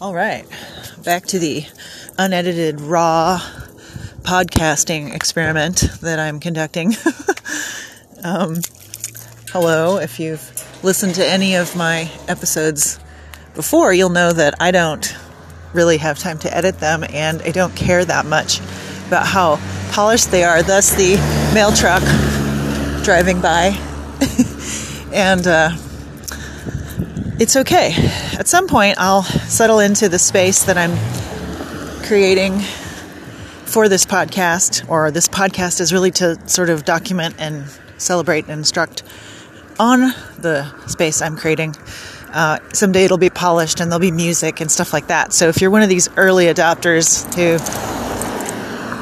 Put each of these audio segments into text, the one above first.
All right, back to the unedited, raw podcasting experiment that I'm conducting. um, hello, if you've listened to any of my episodes before, you'll know that I don't really have time to edit them and I don't care that much about how polished they are. Thus, the mail truck driving by. and uh, it's okay. At some point, I'll settle into the space that I'm creating for this podcast, or this podcast is really to sort of document and celebrate and instruct on the space I'm creating. Uh, someday it'll be polished and there'll be music and stuff like that. So if you're one of these early adopters who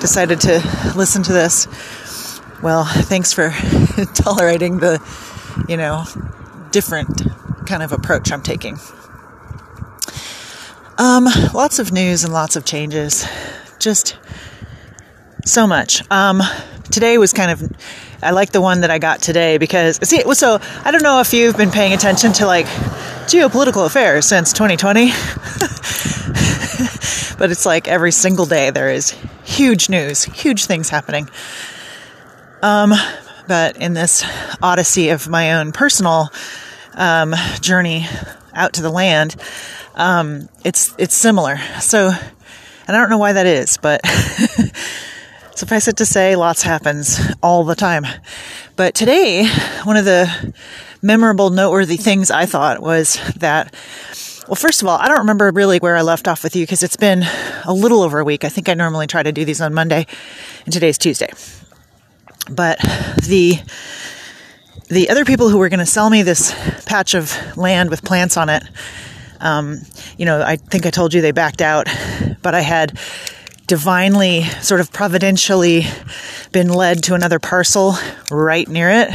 decided to listen to this, well, thanks for tolerating the, you know, different kind of approach I'm taking. Um, lots of news and lots of changes. Just so much. Um, today was kind of, I like the one that I got today because, see, so I don't know if you've been paying attention to like geopolitical affairs since 2020, but it's like every single day there is huge news, huge things happening. Um, but in this odyssey of my own personal um, journey out to the land, um, it's it's similar. So, and I don't know why that is, but suffice it to say, lots happens all the time. But today, one of the memorable, noteworthy things I thought was that. Well, first of all, I don't remember really where I left off with you because it's been a little over a week. I think I normally try to do these on Monday, and today's Tuesday. But the the other people who were going to sell me this patch of land with plants on it, um, you know, I think I told you they backed out, but I had divinely, sort of providentially, been led to another parcel right near it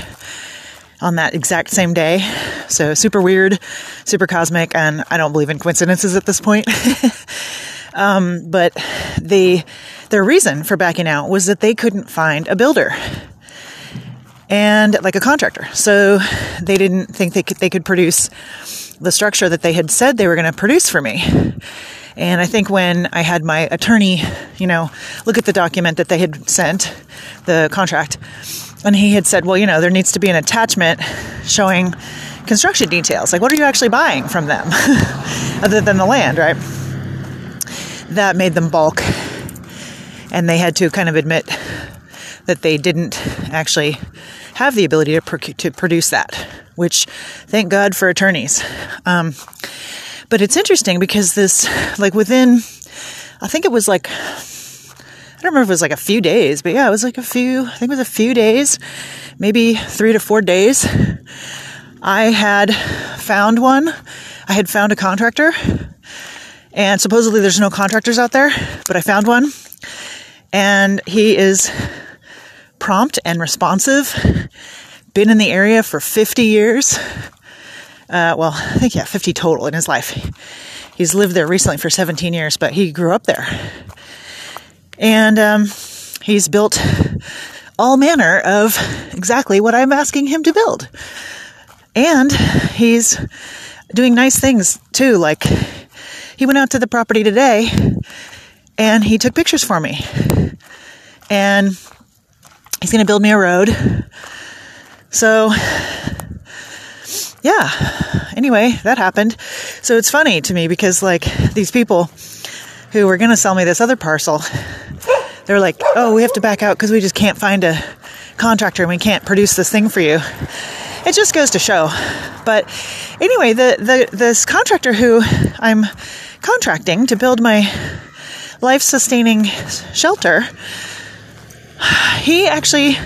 on that exact same day. So super weird, super cosmic, and I don't believe in coincidences at this point. um, but the their reason for backing out was that they couldn't find a builder and like a contractor. So they didn't think they could, they could produce the structure that they had said they were going to produce for me. And I think when I had my attorney, you know, look at the document that they had sent, the contract, and he had said, well, you know, there needs to be an attachment showing construction details. Like, what are you actually buying from them other than the land, right? That made them balk. And they had to kind of admit that they didn't actually have the ability to, to produce that, which thank God for attorneys. Um, but it's interesting because this, like within, I think it was like, I don't remember if it was like a few days, but yeah, it was like a few, I think it was a few days, maybe three to four days. I had found one. I had found a contractor. And supposedly there's no contractors out there, but I found one. And he is prompt and responsive. Been in the area for 50 years. Uh, well, I think, yeah, 50 total in his life. He's lived there recently for 17 years, but he grew up there. And um, he's built all manner of exactly what I'm asking him to build. And he's doing nice things too. Like, he went out to the property today and he took pictures for me. And he's going to build me a road. So, yeah. Anyway, that happened. So it's funny to me because, like, these people who were going to sell me this other parcel, they're like, oh, we have to back out because we just can't find a contractor and we can't produce this thing for you. It just goes to show. But anyway, the, the this contractor who I'm contracting to build my life sustaining shelter he actually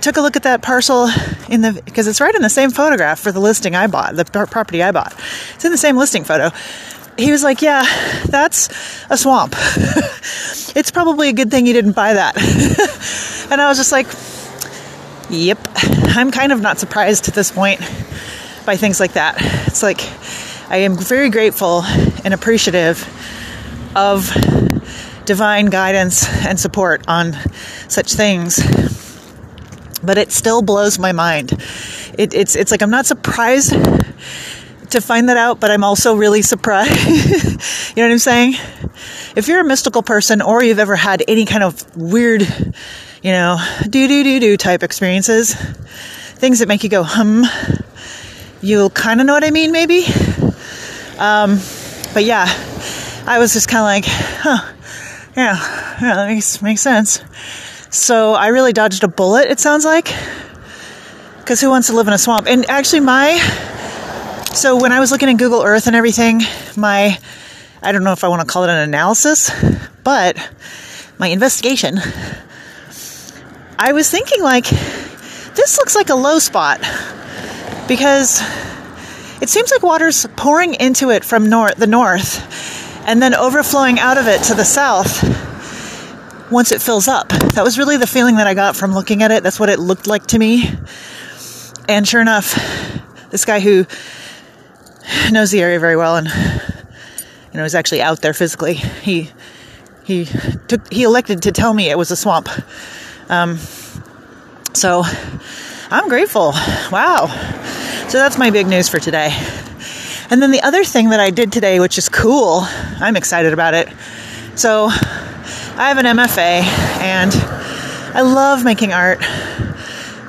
took a look at that parcel in the because it's right in the same photograph for the listing I bought, the property I bought. It's in the same listing photo. He was like, "Yeah, that's a swamp. it's probably a good thing you didn't buy that." and I was just like, "Yep." I'm kind of not surprised at this point by things like that. It's like I am very grateful and appreciative of divine guidance and support on such things. But it still blows my mind. It, it's it's like I'm not surprised to find that out, but I'm also really surprised. you know what I'm saying? If you're a mystical person or you've ever had any kind of weird, you know, do do do do type experiences, things that make you go hum, you'll kind of know what I mean, maybe. Um, but yeah, I was just kind of like, huh, yeah, yeah, that makes makes sense. So I really dodged a bullet. It sounds like, because who wants to live in a swamp? And actually, my so when I was looking at Google Earth and everything, my I don't know if I want to call it an analysis, but my investigation, I was thinking like this looks like a low spot because it seems like water's pouring into it from north, the north and then overflowing out of it to the south once it fills up. That was really the feeling that I got from looking at it. That's what it looked like to me. And sure enough, this guy who knows the area very well and you know is actually out there physically, he he took he elected to tell me it was a swamp. Um, so I'm grateful. Wow. So that's my big news for today. And then the other thing that I did today, which is cool, I'm excited about it. So I have an MFA and I love making art,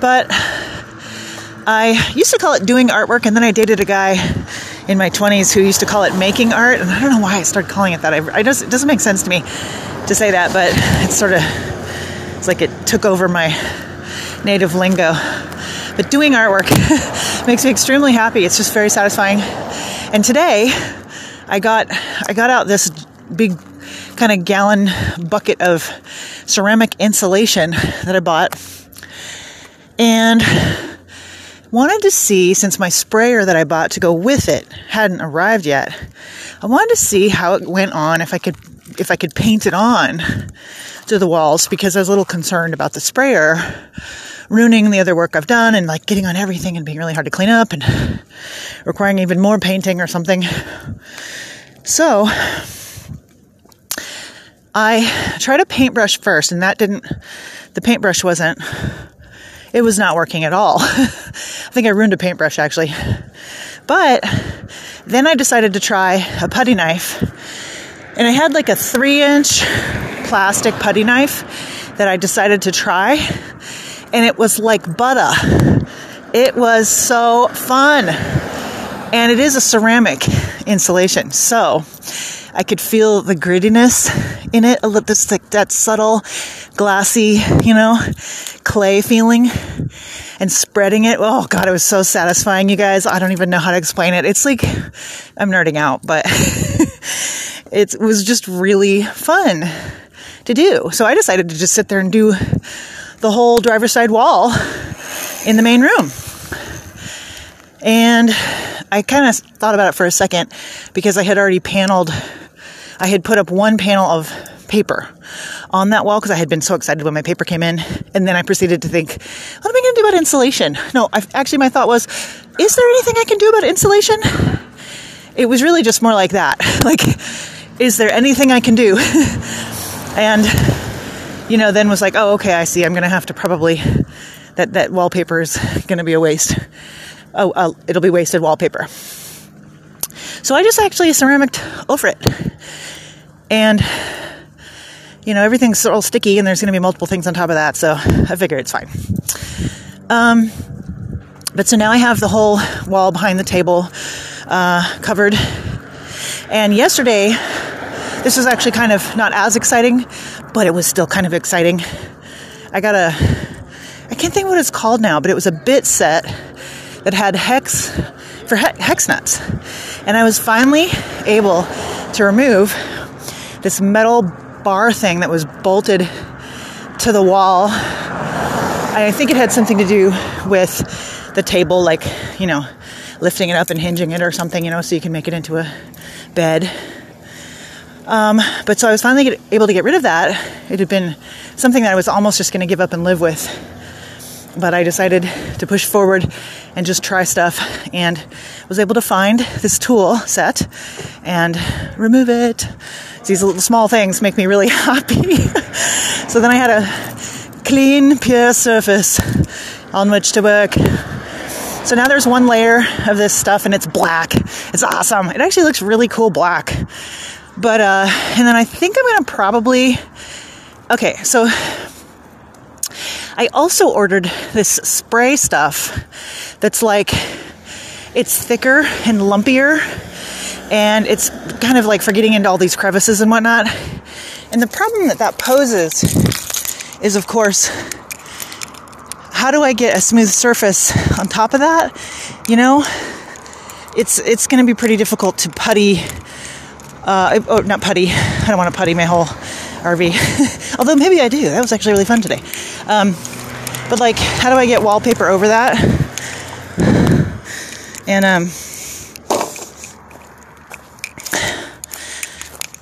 but I used to call it doing artwork, and then I dated a guy in my 20s who used to call it making art, and I don't know why I started calling it that. I, I just, it doesn't make sense to me to say that, but it's sort of it's like it took over my native lingo. But doing artwork makes me extremely happy. It's just very satisfying. And today, I got I got out this big kind of gallon bucket of ceramic insulation that I bought, and wanted to see since my sprayer that I bought to go with it hadn't arrived yet. I wanted to see how it went on if I could if I could paint it on to the walls because I was a little concerned about the sprayer ruining the other work I've done and like getting on everything and being really hard to clean up and requiring even more painting or something. So I tried a paintbrush first and that didn't, the paintbrush wasn't, it was not working at all. I think I ruined a paintbrush actually. But then I decided to try a putty knife and I had like a three inch plastic putty knife that I decided to try and it was like butter. It was so fun. And it is a ceramic insulation. So I could feel the grittiness in it, a little, this like that subtle, glassy, you know, clay feeling and spreading it. Oh God, it was so satisfying, you guys. I don't even know how to explain it. It's like, I'm nerding out, but it was just really fun to do. So I decided to just sit there and do the whole driver's side wall in the main room. And I kind of thought about it for a second because I had already paneled, I had put up one panel of paper on that wall because I had been so excited when my paper came in. And then I proceeded to think, what am I going to do about insulation? No, I've, actually, my thought was, is there anything I can do about insulation? It was really just more like that. Like, is there anything I can do? and you know, then was like, oh, okay, I see. I'm going to have to probably that that wallpaper is going to be a waste. Oh, uh, it'll be wasted wallpaper. So I just actually ceramic over it, and you know everything's all sticky, and there's going to be multiple things on top of that. So I figure it's fine. Um, but so now I have the whole wall behind the table uh, covered. And yesterday, this was actually kind of not as exciting, but it was still kind of exciting. I got a, I can't think what it's called now, but it was a bit set that had hex for hex nuts. And I was finally able to remove this metal bar thing that was bolted to the wall. I think it had something to do with the table, like, you know, lifting it up and hinging it or something, you know, so you can make it into a bed. Um, but so I was finally get, able to get rid of that. It had been something that I was almost just going to give up and live with. But I decided to push forward and just try stuff and was able to find this tool set and remove it. These little small things make me really happy. so then I had a clean, pure surface on which to work. So now there's one layer of this stuff and it's black. It's awesome. It actually looks really cool black. But, uh, and then I think I'm gonna probably, okay, so I also ordered this spray stuff that's like, it's thicker and lumpier and it's kind of like for getting into all these crevices and whatnot. And the problem that that poses is, of course, how do I get a smooth surface on top of that? You know, it's it's going to be pretty difficult to putty. Uh, oh, not putty. I don't want to putty my whole RV. Although maybe I do. That was actually really fun today. Um, but like, how do I get wallpaper over that? And um,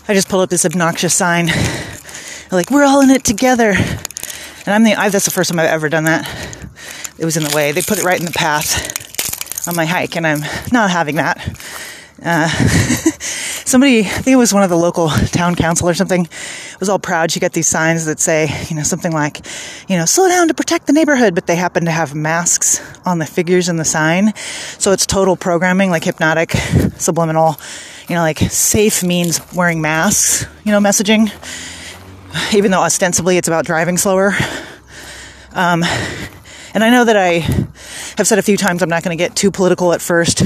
I just pulled up this obnoxious sign. Like, we're all in it together. And I'm the, I, that's the first time I've ever done that. It was in the way. They put it right in the path on my hike, and I'm not having that. Uh, somebody, I think it was one of the local town council or something, was all proud. She got these signs that say, you know, something like, you know, slow down to protect the neighborhood, but they happen to have masks on the figures in the sign. So it's total programming, like hypnotic, subliminal, you know, like safe means wearing masks, you know, messaging even though ostensibly it's about driving slower. Um, and I know that I have said a few times I'm not going to get too political at first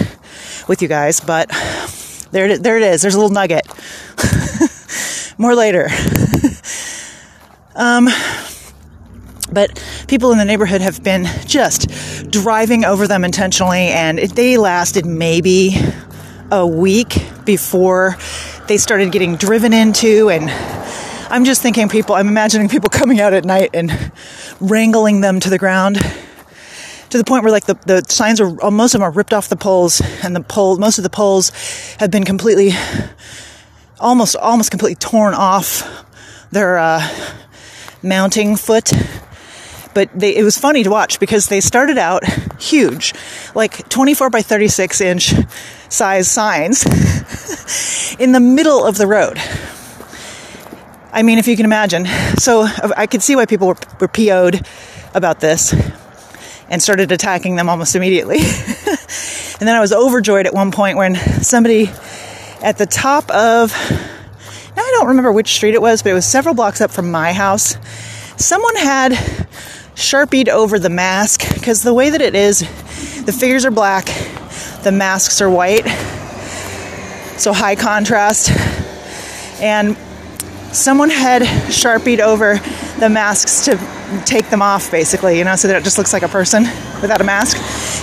with you guys, but there it, there it is. There's a little nugget. More later. um, but people in the neighborhood have been just driving over them intentionally, and it, they lasted maybe a week before they started getting driven into and I'm just thinking people, I'm imagining people coming out at night and wrangling them to the ground to the point where like the, the signs are, uh, most of them are ripped off the poles and the pole, most of the poles have been completely, almost, almost completely torn off their, uh, mounting foot. But they, it was funny to watch because they started out huge, like 24 by 36 inch size signs in the middle of the road. I mean, if you can imagine. So I could see why people were, were PO'd about this and started attacking them almost immediately. and then I was overjoyed at one point when somebody at the top of, now I don't remember which street it was, but it was several blocks up from my house. Someone had sharpied over the mask because the way that it is, the figures are black, the masks are white, so high contrast. And someone had sharpied over the masks to take them off basically you know so that it just looks like a person without a mask.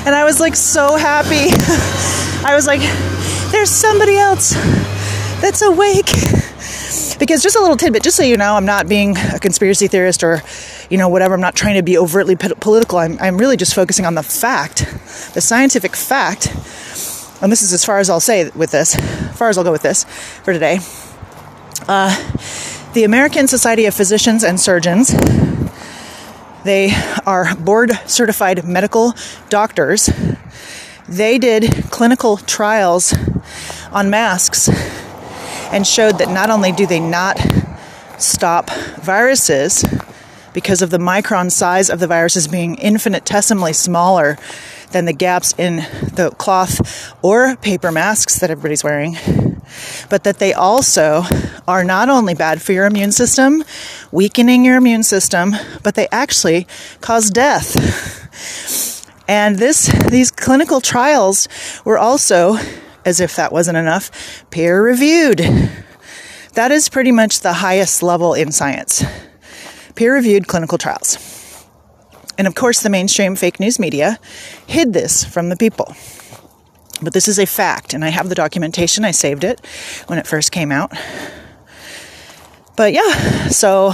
And i was like so happy. I was like there's somebody else that's awake. Because just a little tidbit just so you know i'm not being a conspiracy theorist or you know whatever. I'm not trying to be overtly political. I'm, I'm really just focusing on the fact the scientific fact. And this is as far as i'll say with this as far as i'll go with this for today. Uh, the American Society of Physicians and Surgeons, they are board certified medical doctors. They did clinical trials on masks and showed that not only do they not stop viruses because of the micron size of the viruses being infinitesimally smaller than the gaps in the cloth or paper masks that everybody's wearing, but that they also are not only bad for your immune system, weakening your immune system, but they actually cause death. And this, these clinical trials were also, as if that wasn't enough, peer reviewed. That is pretty much the highest level in science. Peer reviewed clinical trials. And of course, the mainstream fake news media hid this from the people. But this is a fact, and I have the documentation. I saved it when it first came out. But yeah, so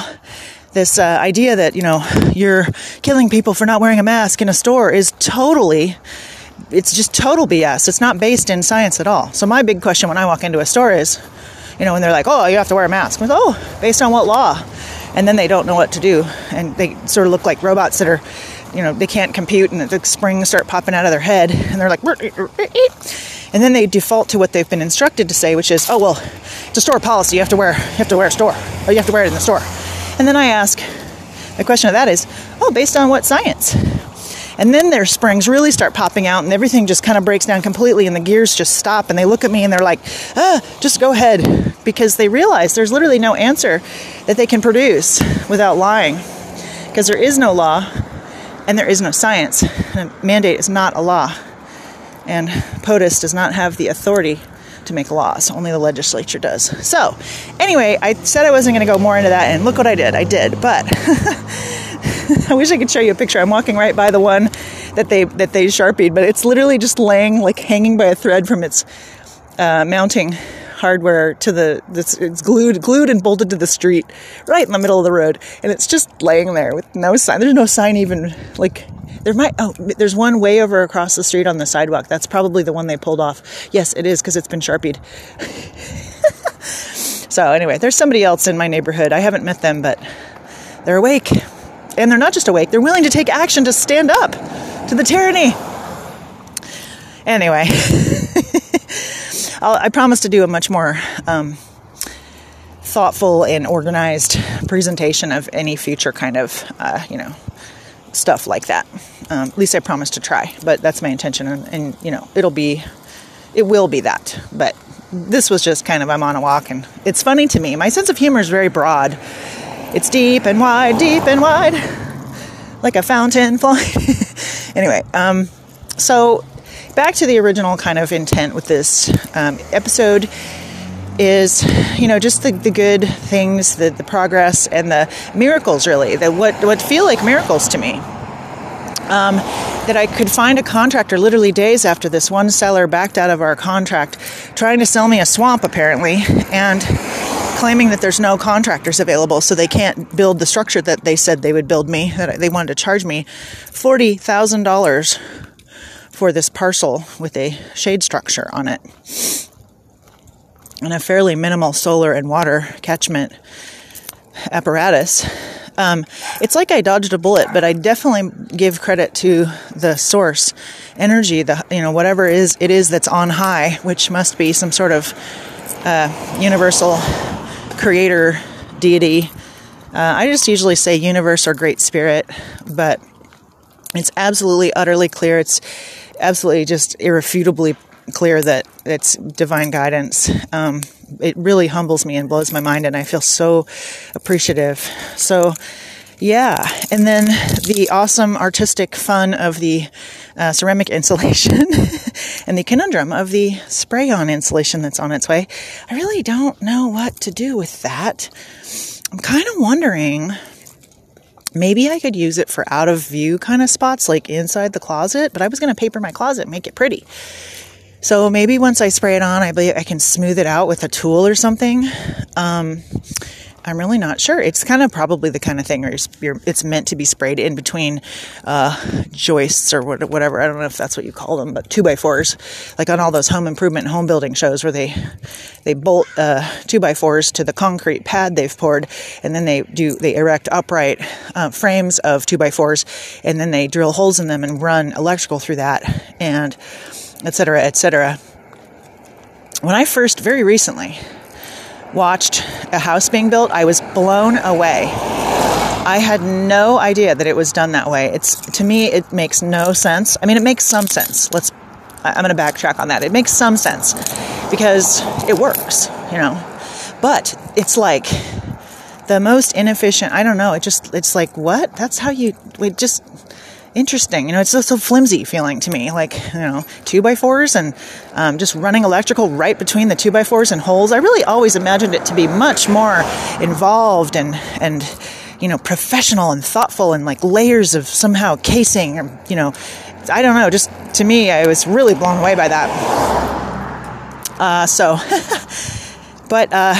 this uh, idea that, you know, you're killing people for not wearing a mask in a store is totally, it's just total BS. It's not based in science at all. So my big question when I walk into a store is, you know, when they're like, oh, you have to wear a mask. I'm like, oh, based on what law? And then they don't know what to do and they sort of look like robots that are you know they can't compute and the springs start popping out of their head and they're like and then they default to what they've been instructed to say which is oh well it's a store policy. You have to wear you have to wear a store. Or you have to wear it in the store. And then i ask the question of that is oh based on what science And then their springs really start popping out and everything just kind of breaks down completely and the gears just stop and they look at me and they're like, ah, just go ahead. Because they realize there's literally no answer that they can produce without lying. Because there is no law and there is no science. A mandate is not a law. And POTUS does not have the authority to make laws. Only the legislature does. So, anyway, I said I wasn't going to go more into that, and look what I did. I did, but I wish I could show you a picture. I'm walking right by the one that they that they sharpied, but it's literally just laying like hanging by a thread from its uh, mounting hardware to the it's, it's glued glued and bolted to the street right in the middle of the road and it's just laying there with no sign there's no sign even like there might oh there's one way over across the street on the sidewalk. That's probably the one they pulled off. Yes it is because it's been sharpied. So anyway there's somebody else in my neighborhood. I haven't met them but they're awake and they're not just awake they're willing to take action to stand up to the tyranny anyway i promise to do a much more um, thoughtful and organized presentation of any future kind of, uh, you know, stuff like that. Um, at least I promise to try, but that's my intention, and, and you know, it'll be, it will be that. But this was just kind of I'm on a walk, and it's funny to me. My sense of humor is very broad. It's deep and wide, deep and wide, like a fountain flowing. anyway, um, so back to the original kind of intent with this um, episode is you know just the, the good things the, the progress and the miracles really that what what feel like miracles to me um, that I could find a contractor literally days after this one seller backed out of our contract trying to sell me a swamp apparently and claiming that there's no contractors available so they can't build the structure that they said they would build me that they wanted to charge me $40,000 for this parcel with a shade structure on it and a fairly minimal solar and water catchment apparatus. Um, it's like I dodged a bullet, but I definitely give credit to the source energy, the you know whatever is it is that's on high, which must be some sort of uh, universal creator deity. Uh, I just usually say universe or great spirit, but it's absolutely utterly clear. It's absolutely just irrefutably clear that it's divine guidance. Um, it really humbles me and blows my mind, and I feel so appreciative. So, yeah. And then the awesome artistic fun of the uh, ceramic insulation and the conundrum of the spray on insulation that's on its way. I really don't know what to do with that. I'm kind of wondering maybe I could use it for out of view kind of spots, like inside the closet, but I was going to paper my closet make it pretty. So maybe once I spray it on, I believe I can smooth it out with a tool or something. Um, I'm really not sure. It's kind of probably the kind of thing where it's meant to be sprayed in between uh, joists or whatever. I don't know if that's what you call them, but two by fours, like on all those home improvement home building shows where they they bolt uh, two by fours to the concrete pad they've poured, and then they do they erect upright uh, frames of two by fours, and then they drill holes in them and run electrical through that, and etc. etc. When I first, very recently, watched a house being built, I was blown away. I had no idea that it was done that way. It's to me it makes no sense. I mean it makes some sense. Let's I'm going to backtrack on that. It makes some sense because it works, you know. But it's like the most inefficient. I don't know. It just it's like what? That's how you it just interesting. You know, it's so, so flimsy feeling to me, like, you know, two by fours and um, just running electrical right between the two by fours and holes. I really always imagined it to be much more involved and, and, you know, professional and thoughtful and like layers of somehow casing or, you know, I don't know, just to me, I was really blown away by that. Uh, so, but, uh,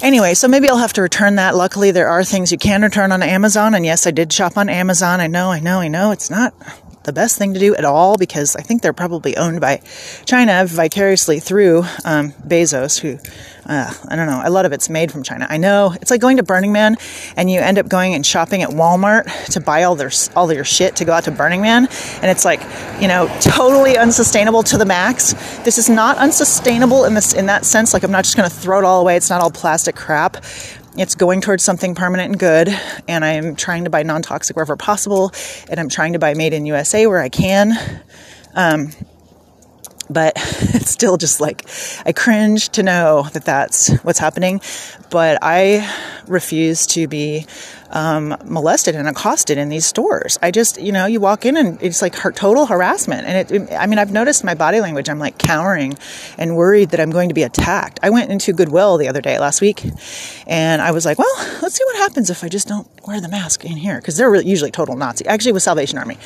Anyway, so maybe I'll have to return that. Luckily, there are things you can return on Amazon. And yes, I did shop on Amazon. I know, I know, I know. It's not the best thing to do at all because I think they're probably owned by China vicariously through um, Bezos, who uh, I don't know. A lot of it's made from China. I know it's like going to Burning Man, and you end up going and shopping at Walmart to buy all their all your shit to go out to Burning Man, and it's like you know totally unsustainable to the max. This is not unsustainable in this in that sense. Like I'm not just going to throw it all away. It's not all plastic crap. It's going towards something permanent and good. And I'm trying to buy non toxic wherever possible. And I'm trying to buy made in USA where I can. Um, but it's still just like I cringe to know that that's what's happening. But I refuse to be um, molested and accosted in these stores. I just, you know, you walk in and it's like total harassment. And it, I mean, I've noticed my body language. I'm like cowering and worried that I'm going to be attacked. I went into Goodwill the other day, last week, and I was like, well, let's see what happens if I just don't wear the mask in here because they're usually total Nazi. Actually, with Salvation Army,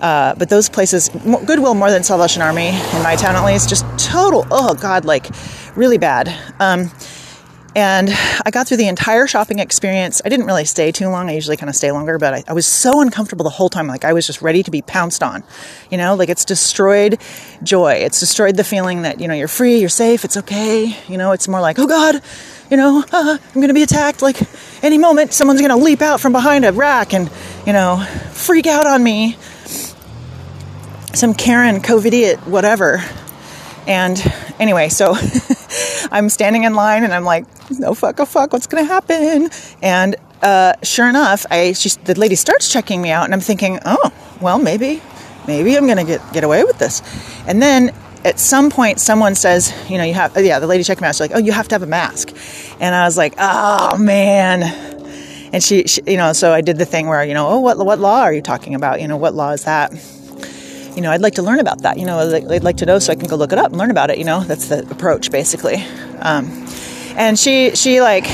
uh, but those places, Goodwill more than Salvation Army in my town at least, just total. Oh God, like really bad. Um, and I got through the entire shopping experience. I didn't really stay too long. I usually kind of stay longer, but I, I, was so uncomfortable the whole time. Like I was just ready to be pounced on. You know, like it's destroyed joy. It's destroyed the feeling that, you know, you're free, you're safe, it's okay. You know, it's more like, oh God, you know, uh, I'm going to be attacked. Like any moment, someone's going to leap out from behind a rack and, you know, freak out on me. Some Karen, COVID idiot, whatever. And anyway, so I'm standing in line and I'm like, no fuck, oh fuck, what's gonna happen? And uh, sure enough, I she, the lady starts checking me out, and I'm thinking, oh, well, maybe, maybe I'm gonna get get away with this. And then at some point, someone says, you know, you have, yeah, the lady checking me out. She's like, oh, you have to have a mask, and I was like, oh man. And she, she, you know, so I did the thing where, you know, oh, what what law are you talking about? You know, what law is that? You know, I'd like to learn about that. You know, I'd like to know so I can go look it up and learn about it. You know, that's the approach basically. Um, and she she like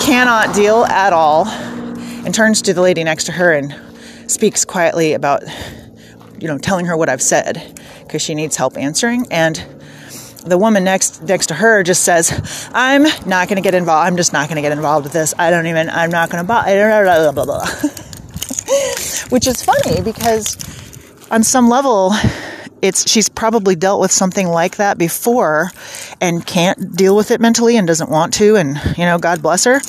cannot deal at all and turns to the lady next to her and speaks quietly about you know telling her what I've said because she needs help answering and the woman next next to her just says I'm not going to get involved I'm just not going to get involved with this I don't even I'm not going to buy blah, blah, blah, which is funny because on some level it's she's probably dealt with something like that before and can't deal with it mentally and doesn't want to and you know god bless her.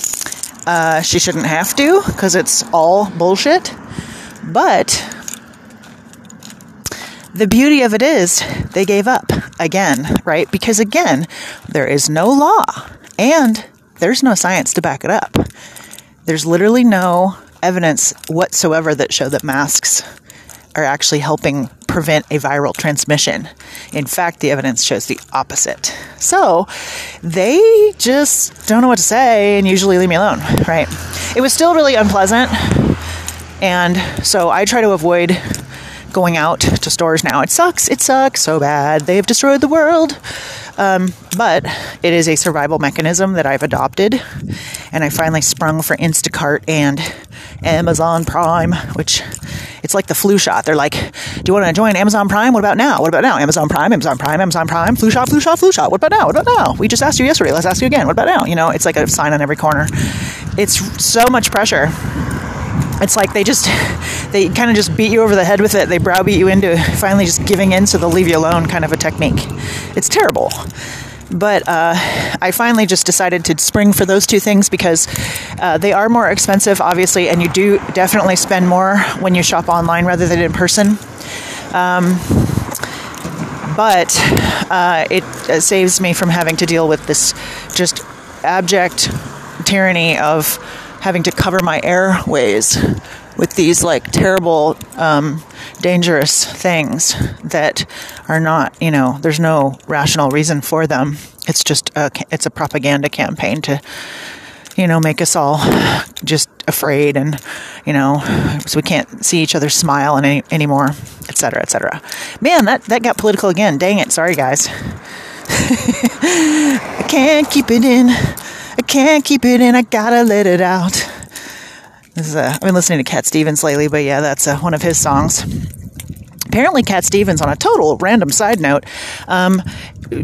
Uh, she shouldn't have to because it's all bullshit. But the beauty of it is they gave up again right? Because again there is no law and there's no science to back it up. There's literally no evidence whatsoever that show that masks are actually helping prevent a viral transmission. In fact, the evidence shows the opposite. So they just don't know what to say and usually leave me alone, right? It was still really unpleasant. And so I try to avoid going out to stores now. It sucks. It sucks so bad. They've destroyed the world. Um, but it is a survival mechanism that I've adopted. And I finally sprung for Instacart and Amazon Prime, which it's like the flu shot. They're like, do you want to join Amazon Prime? What about now? What about now? Amazon Prime, Amazon Prime, Amazon Prime, flu shot, flu shot, flu shot. What about now? What about now? We just asked you yesterday. Let's ask you again. What about now? You know, it's like a sign on every corner. It's so much pressure it's like they just they kind of just beat you over the head with it. They browbeat you into finally just giving in so they'll leave you alone kind of a technique. It's terrible. But uh, I finally just decided to spring for those two things because uh, they are more expensive, obviously, and you do definitely spend more when you shop online rather than in person. Um, but uh, it saves me from having to deal with this just abject tyranny of having to cover my airways with these like terrible, um, dangerous things that are not, you know, there's no rational reason for them. It's just a, it's a propaganda campaign to, you know, make us all just afraid and, you know, so we can't see each other smile any, anymore, et cetera, et cetera. Man, that, that got political again. Dang it. Sorry, guys. I can't keep it in. I can't keep it in. I gotta let it out. This is a, I've been listening to Cat Stevens lately, but yeah, that's uh, one of his songs. Apparently, Cat Stevens, on a total random side note, um,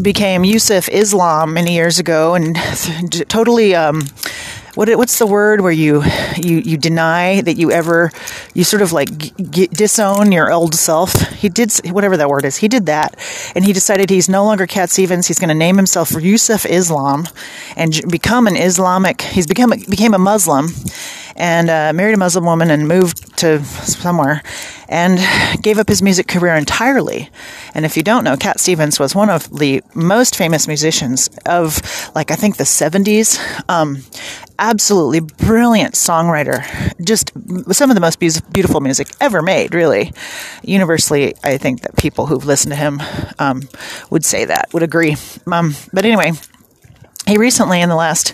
became Yusuf Islam many years ago and totally. Um, what what's the word where you you you deny that you ever you sort of like g- disown your old self? He did whatever that word is he did that. And he decided he's no longer cat stevens he's going to name himself yusuf islam and become an islamic he's become became a muslim and uh, married a Muslim woman and moved to somewhere and gave up his music career entirely. And if you don't know, Cat Stevens was one of the most famous musicians of, like, I think the 70s. Um, absolutely brilliant songwriter. Just some of the most beautiful music ever made, really. Universally, I think that people who've listened to him um, would say that, would agree. Um, but anyway, he recently, in the last,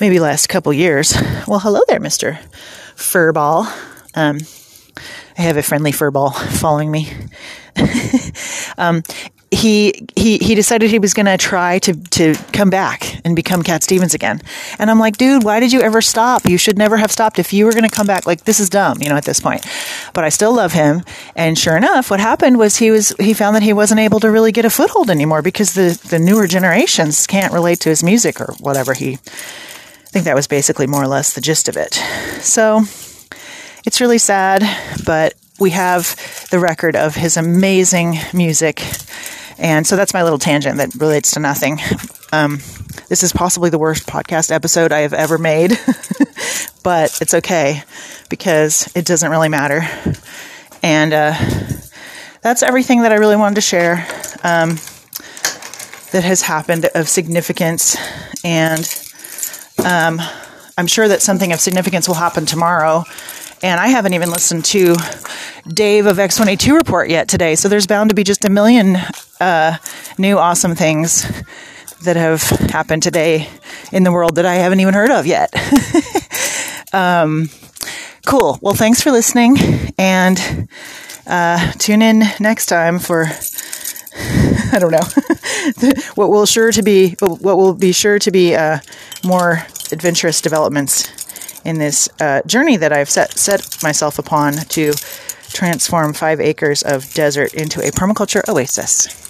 maybe last couple years, well, hello there, Mr. Furball. Um, I have a friendly furball following me. um, he he he decided he was going to try to to come back and become Cat Stevens again. And I'm like, dude, why did you ever stop? You should never have stopped. If you were going to come back, like this is dumb, you know, at this point. But I still love him. And sure enough, what happened was he was he found that he wasn't able to really get a foothold anymore because the the newer generations can't relate to his music or whatever. He I think that was basically more or less the gist of it. So it's really sad, but we have the record of his amazing music and so that's my little tangent that relates to nothing. Um, this is possibly the worst podcast episode I have ever made, but it's okay because it doesn't really matter. And uh, that's everything that I really wanted to share um, that has happened of significance. And um, I'm sure that something of significance will happen tomorrow. And I haven't even listened to Dave of X182 report yet today. So there's bound to be just a million uh, new awesome things that have happened today in the world that I haven't even heard of yet. um, cool. Well, thanks for listening and uh, tune in next time for. I don't know what will sure to be what will be sure to be uh, more adventurous developments in this uh, journey that I've set set myself upon to transform five acres of desert into a permaculture oasis.